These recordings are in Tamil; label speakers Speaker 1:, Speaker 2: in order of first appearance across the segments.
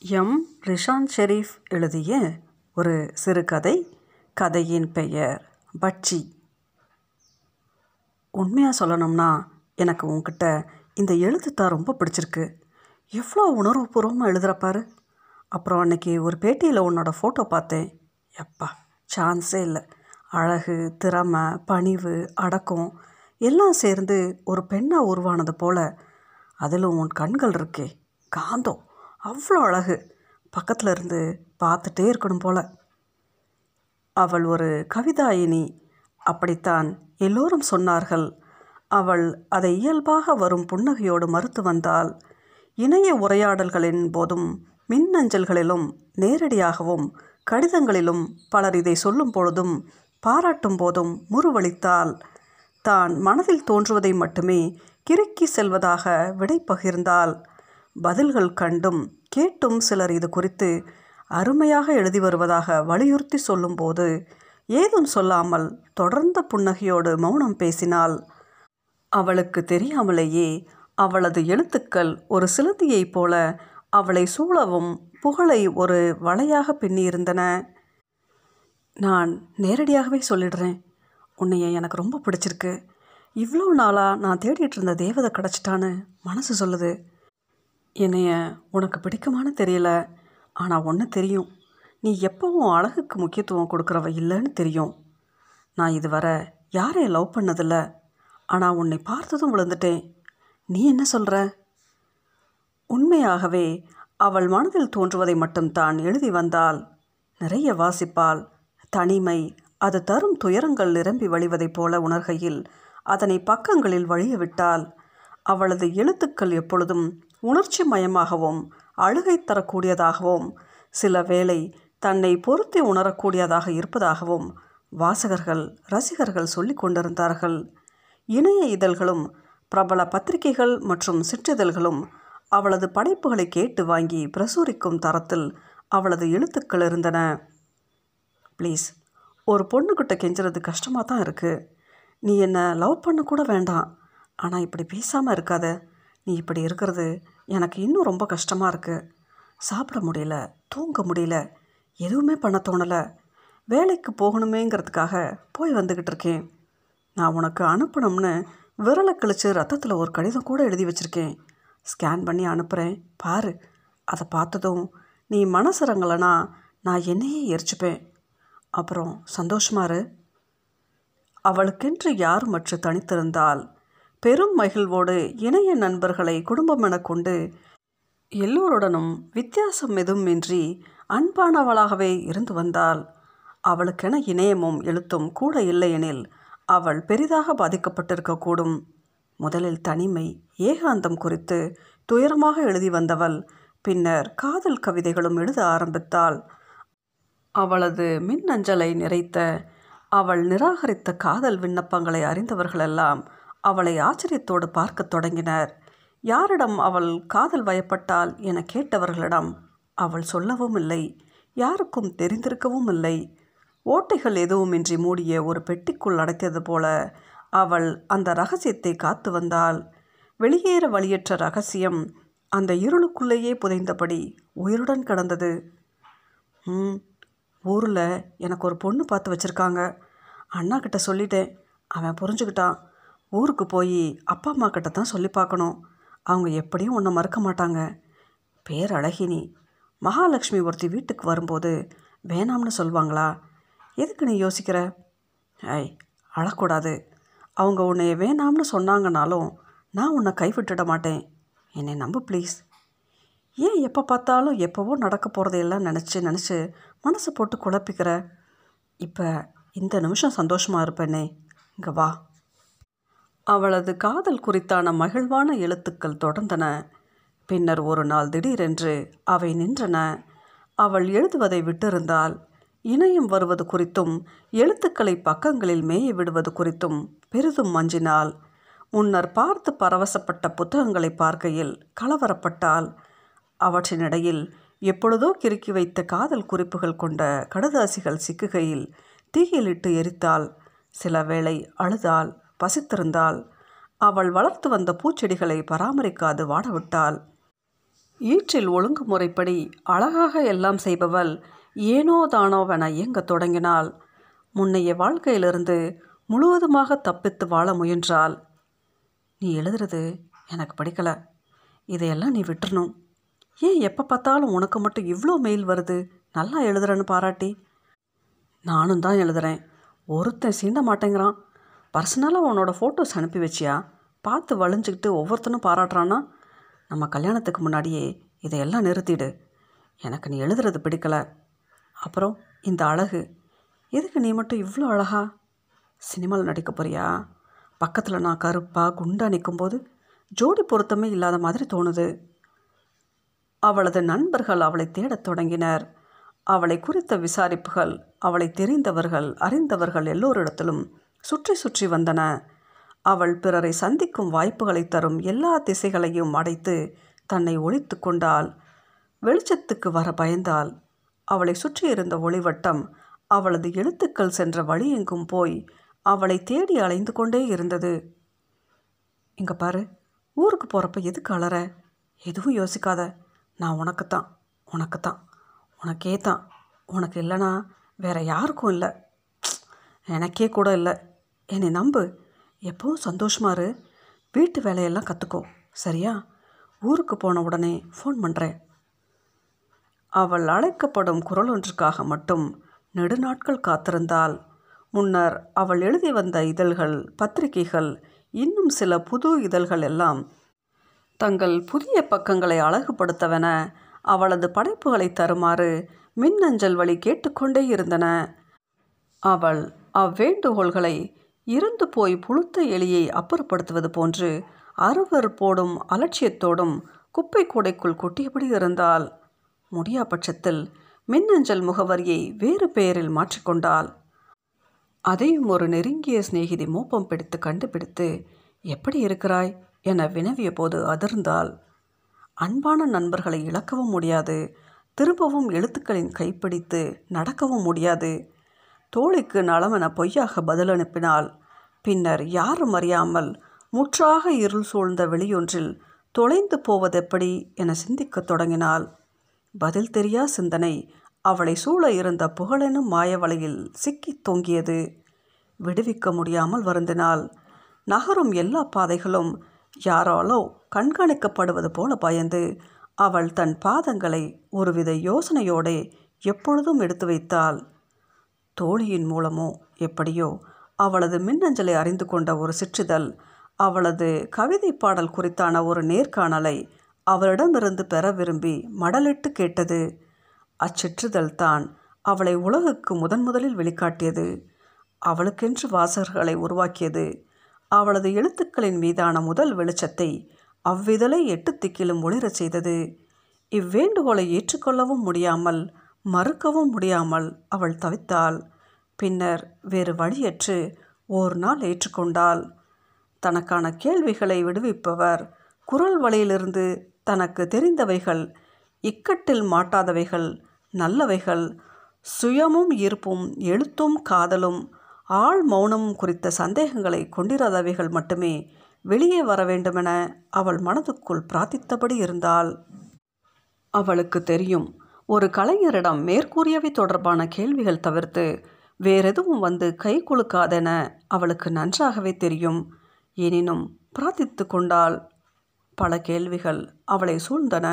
Speaker 1: எம். ரிஷான் ஷெரீஃப் எழுதிய ஒரு சிறுகதை கதையின் பெயர் பட்சி. உண்மையாக சொல்லணும்னா எனக்கு உங்ககிட்ட இந்த எழுத்துத்தான் ரொம்ப பிடிச்சிருக்கு. எவ்வளோ உணர்வுபூர்வமாக எழுதுகிறப்பாரு அப்புறம் அன்னைக்கு ஒரு பேட்டியில் உன்னோட ஃபோட்டோ பார்த்தேன். எப்பா சான்ஸே இல்லை. அழகு திறமை பணிவு அடக்கம் எல்லாம் சேர்ந்து ஒரு பெண்ணாக உருவானது போல். அதில் உன் கண்கள் இருக்கே காந்தம். அவ்வளோ அழகு. பக்கத்தில் இருந்து பார்த்துட்டே இருக்கணும் போல. அவள் ஒரு கவிதாயினி. அப்படித்தான் எல்லோரும் சொன்னார்கள். அவள் அதை இயல்பாக வரும் புன்னகையோடு மறுத்து வந்தால் இணைய உரையாடல்களின் போதும் மின்னஞ்சல்களிலும் நேரடியாகவும் கடிதங்களிலும் பலர் இதை சொல்லும் பொழுதும் பாராட்டும் போதும் முருவளித்தால் தான் மனதில் தோன்றுவதை மட்டுமே கிறுக்கி செல்வதாக விடை பகிர்ந்தாள். பதில்கள் கண்டும் கேட்டும் சிலர் இது குறித்து அருமையாக எழுதி வருவதாக வலியுறுத்தி சொல்லும்போது ஏதும் சொல்லாமல் தொடர்ந்த புன்னகையோடு மௌனம் பேசினாள். அவளுக்கு தெரியாமலேயே அவளது எழுத்துக்கள் ஒரு சிலந்தியைப் போல அவளை சூழவும் புகழை ஒரு வலையாக பின்னியிருந்தன. நான் நேரடியாகவே சொல்லிடுறேன். உன்னைய எனக்கு ரொம்ப பிடிச்சிருக்கு. இவ்வளோ நாளாக நான் தேடிட்டு இருந்த தேவதை கிடச்சிட்டான்னு மனசு சொல்லுது. என்னைய உனக்கு பிடிக்குமான்னு தெரியல. ஆனால் ஒன்று தெரியும். நீ எப்போவும் அழகுக்கு முக்கியத்துவம் கொடுக்குறவ இல்லைன்னு தெரியும். நான் இதுவரை யாரையும் லவ் பண்ணதில்ல. ஆனால் உன்னை பார்த்ததும் விழுந்துட்டேன். நீ என்ன சொல்கிற உண்மையாகவே அவள் மனதில் தோன்றுவதை மட்டும் தான் எழுதி வந்தால் நிறைய வாசிப்பால் தனிமை அது தரும் துயரங்கள் நிரம்பி வழிவதைப் போல உணர்கையில் அதனை பக்கங்களில் வழியவிட்டால் அவளது எழுத்துக்கள் எப்பொழுதும் உணர்ச்சி மயமாகவும் அழுகை தரக்கூடியதாகவும் சில வேளை தன்னை பொருத்தி உணரக்கூடியதாக இருப்பதாகவும் வாசகர்கள் ரசிகர்கள் சொல்லி கொண்டிருந்தார்கள். இணைய இதழ்களும் பிரபல பத்திரிகைகள் மற்றும் சிற்றிதழ்களும் அவளது படைப்புகளை கேட்டு வாங்கி பிரசுரிக்கும் தரத்தில் அவளது எழுத்துக்கள் இருந்தன. ப்ளீஸ் ஒரு பொண்ணுக்கிட்ட கெஞ்சுறது கஷ்டமாக தான் இருக்குது நீ என்னை லவ் பண்ண கூட வேண்டாம். ஆனால் இப்படி பேசாமல் இருக்காத. நீ இப்படி இருக்கிறது எனக்கு இன்னும் ரொம்ப கஷ்டமாக இருக்குது சாப்பிட முடியல தூங்க முடியல எதுவுமே பண்ண தோணலை. வேலைக்கு போகணுமேங்கிறதுக்காக போய் வந்துக்கிட்டு இருக்கேன். நான் உனக்கு அனுப்பணும்னு விரலை கழித்து ரத்தத்தில் ஒரு கடிதம் கூட எழுதி வச்சுருக்கேன். ஸ்கேன் பண்ணி அனுப்புகிறேன் பாரு. அதை பார்த்ததும் நீ மனசிறங்கலைனா நான் என்னையே எரிச்சுப்பேன். அப்புறம் சந்தோஷமாரு அவளுக்கென்று யார் மற்ற தனித்திருந்தால் பெரும் மகிழ்வோடு இணைய நண்பர்களை குடும்பம் என கொண்டு எல்லோருடனும் வித்தியாசம் எதுவுமின்றி அன்பானவளாகவே இருந்து வந்தாள். அவளுக்கென இணையமும் எழுத்தும் கூட இல்லையெனில் அவள் பெரிதாக பாதிக்கப்பட்டிருக்கக்கூடும். முதலில் தனிமை ஏகாந்தம் குறித்து துயரமாக எழுதி வந்தவள் பின்னர் காதல் கவிதைகளும் எழுத ஆரம்பித்தாள். அவளது மின்னஞ்சலை நிறைத்த அவள் நிராகரித்த காதல் விண்ணப்பங்களை அறிந்தவர்களெல்லாம் அவளை ஆச்சரியத்தோடு பார்க்கத் தொடங்கினர். யாரிடம் அவள் காதல் வயப்பட்டாள் என கேட்டவர்களிடம் அவள் சொல்லவும் இல்லை யாருக்கும் தெரிந்திருக்கவும் இல்லை. ஓட்டைகள் எதுவுமின்றி மூடிய ஒரு பெட்டிக்குள் அடைத்தது போல அவள் அந்த ரகசியத்தை காத்து வந்தாள். வெளியேற வழியற்ற ரகசியம் அந்த இருளுக்குள்ளேயே புதைந்தபடி உயிருடன் கடந்தது. ம் ஊரில் எனக்கு ஒரு பொண்ணு பார்த்து வச்சுருக்காங்க. அண்ணா கிட்ட சொல்லிட்டேன். அவன் புரிஞ்சுக்கிட்டான். ஊருக்கு போய் அப்பா அம்மா கிட்ட தான் சொல்லி பார்க்கணும். அவங்க எப்படியும் உன்னை மறக்க மாட்டாங்க. பேர் அழகினி மகாலட்சுமி ஒருத்தி வீட்டுக்கு வரும்போது வேணாம்னு சொல்வாங்களா? எதுக்கு நீ யோசிக்கிற? ஐய் அழக்கூடாது. அவங்க உன்னை வேணாம்னு சொன்னாங்கனாலும் நான் உன்னை கைவிட்டுட மாட்டேன். என்னை நம்பு ப்ளீஸ். ஏன் எப்போ பார்த்தாலும் எப்போவோ நடக்க போகிறதையெல்லாம் நினச்சி நினச்சி மனசை போட்டு குழப்பிக்கிற? இப்போ இந்த நிமிஷம் சந்தோஷமாக இருப்பேனே. இங்கே வா. அவளது காதல் குறித்தான மகிழ்வான எழுத்துக்கள் தொடர்ந்தன. பின்னர் ஒரு நாள் திடீரென்று அவை நின்றன. அவள் எழுதுவதை விட்டிருந்தால் இணையம் வருவது குறித்தும் எழுத்துக்களை பக்கங்களில் மேய விடுவது குறித்தும் பெரிதும் மஞ்சினாள். முன்னர் பார்த்து பரவசப்பட்ட புத்தகங்களை பார்க்கையில் கலவரப்பட்டால் அவற்றினிடையில் எப்பொழுதோ கிறுக்கி வைத்த காதல் குறிப்புகள் கொண்ட கடுதாசிகள் சிக்குகையில் தீயிலிட்டு எரித்தாள். சில வேளை அழுதாள். பசித்திருந்தாள். அவள் வளர்த்து வந்த பூச்செடிகளை பராமரிக்காது வாடவிட்டாள். ஈற்றில் ஒழுங்குமுறைப்படி அழகாக எல்லாம் செய்பவள் ஏனோ தானோவென இயங்கத் தொடங்கினாள். முன்னைய வாழ்க்கையிலிருந்து முழுவதுமாக தப்பித்து வாழ முயன்றாள். நீ எழுதுறது எனக்கு பிடிக்கல. இதையெல்லாம் நீ விட்டுறணும். ஏன் எப்போ பார்த்தாலும் உனக்கு மட்டும் இவ்வளோ மெயில் வருது? நல்லா எழுதுறேன்னு பாராட்டி. நானும் தான் எழுதுறேன். ஒருத்தன் சீண்ட மாட்டேங்கிறான். பர்சனலாக உன்னோட ஃபோட்டோஸ் அனுப்பி வச்சியா? பார்த்து வளைஞ்சிக்கிட்டு ஒவ்வொருத்தனும் பாராட்டுறான்னா? நம்ம கல்யாணத்துக்கு முன்னாடியே இதையெல்லாம் நிறுத்திடு. எனக்கு நீ எழுதுறது பிடிக்கல. அப்புறம் இந்த அழகு. எதுக்கு நீ மட்டும் இவ்வளோ அழகா? சினிமாவில் நடிக்க போறியா? பக்கத்தில் நான் கருப்பாக குண்டாக நிற்கும்போது ஜோடி பொருத்தமே இல்லாத மாதிரி தோணுது. அவளது நண்பர்கள் அவளை தேடத் தொடங்கினர். அவளை குறித்த விசாரிப்புகள் அவளை தெரிந்தவர்கள் அறிந்தவர்கள் எல்லோரிடத்திலும் சுற்றி சுற்றி வந்தன. அவள் பிறரை சந்திக்கும் வாய்ப்புகளை தரும் எல்லா திசைகளையும் அடைத்து தன்னை ஒழித்து கொண்டாள். வெளிச்சத்துக்கு வர பயந்தாள். அவளை சுற்றியிருந்த ஒளிவட்டம் அவளது எழுத்துக்கள் சென்ற வழியெங்கும் போய் அவளை தேடி அலைந்து கொண்டே இருந்தது. இங்க பாரு ஊருக்கு போகிறப்ப எதுக்கு அலற? எதுவும் யோசிக்காத. நான் உனக்குத்தான் உனக்குத்தான் உனக்கே தான் உனக்கு இல்லைனா வேற யாருக்கும் இல்லை. எனக்கே கூட இல்லை. என்னை நம்பு. எப்பவும் சந்தோஷமாக இரு. வீட்டு வேலையெல்லாம் கற்றுக்கோ சரியா? ஊருக்கு போன உடனே ஃபோன் பண்ணுறேன் அவள் அழைக்கப்படும் குரல் ஒன்றுக்காக மட்டும் நெடுநாட்கள் காத்திருந்தால் முன்னர் அவள் எழுதி வந்த இதழ்கள் பத்திரிகைகள் இன்னும் சில புது இதழ்கள் எல்லாம் தங்கள் புதிய பக்கங்களை அழகுபடுத்தவென அவளது படைப்புகளை தருமாறு மின்னஞ்சல் வழி கேட்டுக்கொண்டே இருந்தன. அவள் அவ்வேண்டுகோள்களை இறந்து போய் புழுத்த எலியை அப்புறப்படுத்துவது போன்று அருவருப்போடும் அலட்சியத்தோடும் குப்பை கூடைக்குள் கொட்டியபடி இருந்தால் முடியா பட்சத்தில் மின்னஞ்சல் முகவரியை வேறு பெயரில் மாற்றிக்கொண்டாள் அதையும் ஒரு நெருங்கிய சிநேகிதி மோப்பம் பிடித்து கண்டுபிடித்து எப்படி இருக்கிறாய்? என வினவிய போது அதிர்ந்தாள். அன்பான நண்பர்களை இழக்கவும் முடியாது திரும்பவும் எழுத்துக்களின் கைப்பிடித்து நடக்கவும் முடியாது. தோழிக்கு நலமென பொய்யாக பதில் அனுப்பினாள். பின்னர் யாரும் அறியாமல் முற்றாக இருள் சூழ்ந்த வெளியொன்றில் தொலைந்து போவதெப்படி என சிந்திக்கத் தொடங்கினாள். பதில் தெரியா சிந்தனை அவளை சூழ இருந்த புகழெனும் மாயவலையில் சிக்கித் தொங்கியது. விடுவிக்க முடியாமல் வருந்தினாள். நகரும் எல்லா பாதைகளும் யாராலோ கண்காணிக்கப்படுவது போல பயந்து அவள் தன் பாதங்களை ஒருவித யோசனையோடே எப்பொழுதும் எடுத்து வைத்தாள். தோழியின் மூலமோ? எப்படியோ? அவளது மின்னஞ்சலை அறிந்து கொண்ட ஒரு சிற்றிதழ் அவளது கவிதை பாடல் குறித்தான ஒரு நேர்காணலை அவளிடமிருந்து பெற விரும்பி மடலிட்டு கேட்டது. அச்சிற்றுதல் தான் அவளை உலகுக்கு முதன் முதலில் வெளிக்காட்டியது. அவளுக்கென்று வாசகர்களை உருவாக்கியது. அவளது எழுத்துக்களின் மீதான முதல் வெளிச்சத்தை அவ்விதழை எட்டு திக்கிலும் ஒளிரச் செய்தது. இவ்வேண்டுகோளை ஏற்றுக்கொள்ளவும் முடியாமல் மறுக்கவும் முடியாமல் அவள் தவித்தாள். பின்னர் வேறு வழியற்று ஓர் நாள் ஏற்றுக்கொண்டாள். தனக்கான கேள்விகளை விடுவிப்பவர் குரல் வழியிலிருந்து தனக்கு தெரிந்தவைகள் இக்கட்டில் மாட்டாதவைகள் நல்லவைகள் சுயமும் ஈர்ப்பும் எழுத்தும் காதலும் ஆள் மௌனமும் குறித்த சந்தேகங்களை கொண்டிராதவைகள் மட்டுமே வெளியே வர வேண்டுமென அவள் மனதுக்குள் பிரார்த்தித்தபடி இருந்தாள். அவளுக்கு தெரியும் ஒரு கலைஞரிடம் மேற்கூறியவை தொடர்பான கேள்விகள் தவிர்த்து வேறெதுவும் வந்து கை குலுக்காதென அவளுக்கு நன்றாகவே தெரியும். எனினும் பிரார்த்தித்து கொண்டால் பல கேள்விகள் அவளை சூழ்ந்தன.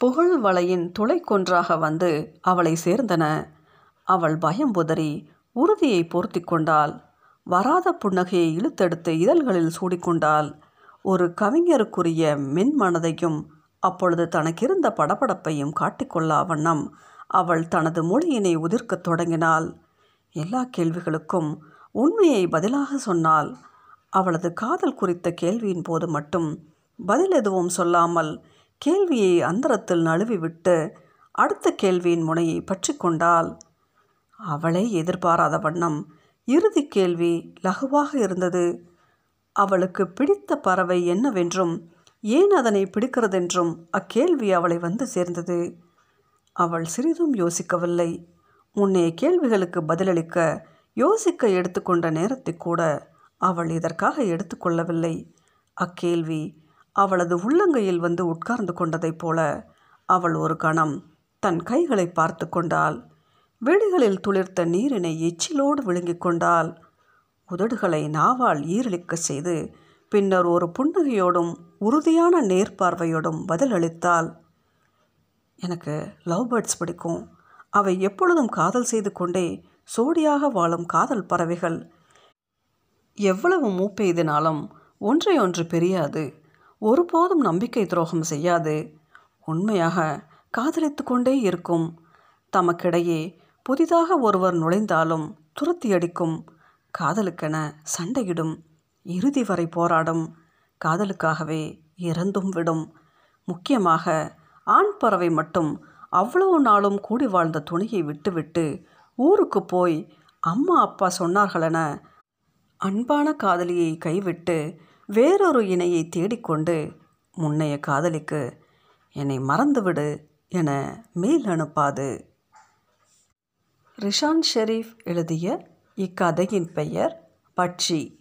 Speaker 1: புகழ் வலையின் துளைக்கொன்றாக வந்து அவளை சேர்ந்தன. அவள் பயம் உதறி உறுதியை போர்த்தி கொண்டாள். வராத புன்னகையை இழுத்தெடுத்து இதழ்களில் சூடிக்கொண்டாள் ஒரு கவிஞருக்குரிய மென்மனதையும் அப்பொழுது தனக்கிருந்த படபடப்பையும் காட்டிக்கொள்ளா வண்ணம் அவள் தனது மொழியினை உதிர்க்கத் தொடங்கினாள். எல்லா கேள்விகளுக்கும் உண்மையை பதிலாக சொன்னாள் அவளது காதல் குறித்த கேள்வியின் போது மட்டும் பதில் எதுவும் சொல்லாமல் கேள்வியை அந்தரத்தில் நழுவிவிட்டு அடுத்த கேள்வியின் முனையை பற்றி கொண்டாள். அவளே எதிர்பாராத வண்ணம் இறுதி கேள்வி லகுவாக இருந்தது. அவளுக்கு பிடித்த பறவை என்னவென்றும் ஏன் அதனை பிடிக்கிறதென்றும் அக்கேள்வி அவளை வந்து சேர்ந்தது. அவள் சிறிதும் யோசிக்கவில்லை. முன்னைய கேள்விகளுக்கு பதிலளிக்க யோசிக்க எடுத்துக்கொண்ட நேரத்தை கூட அவள் இதற்காக எடுத்துக்கொள்ளவில்லை அக்கேள்வி அவளது உள்ளங்கையில் வந்து உட்கார்ந்து கொண்டதைப் போல அவள் ஒரு கணம் தன் கைகளை பார்த்து கொண்டாள். வெடிகளில் துளிர்த்த நீரினை எச்சிலோடு விழுங்கிக் கொண்டாள். உதடுகளை நாவால் ஈரலிக்க செய்து பின்னர் ஒரு புன்னகையோடும் உறுதியான நேர்பார்வையோடும் பதிலளித்தாள் எனக்கு லவ் பேர்ட்ஸ் பிடிக்கும். அவை எப்பொழுதும் காதல் செய்து கொண்டே சோடியாக வாழும் காதல் பறவைகள். எவ்வளவு மூப்பெய்தினாலும் ஒன்றை ஒன்று பெரியாது. ஒருபோதும் நம்பிக்கை துரோகம் செய்யாது. உண்மையாக காதலித்து கொண்டே இருக்கும். தமக்கிடையே புதிதாக ஒருவர் நுழைந்தாலும் துரத்தியடிக்கும். காதலுக்கென சண்டையிடும். இறுதி வரை போராடும். காதலுக்காகவே இறந்தும் விடும். முக்கியமாக ஆண் பறவை மட்டும் அவ்வளவு நாளும் கூடி வாழ்ந்த துணியை விட்டுவிட்டு ஊருக்கு போய் அம்மா அப்பா சொன்னார்களென அன்பான காதலியை கைவிட்டு வேறொரு இணையை தேடிக்கொண்டு முன்னைய காதலிக்கு என்னை மறந்துவிடு என மேல் அனுப்பாது. ரிஷான் ஷெரீஃப் எழுதிய இக்கதையின் பெயர் பட்சி.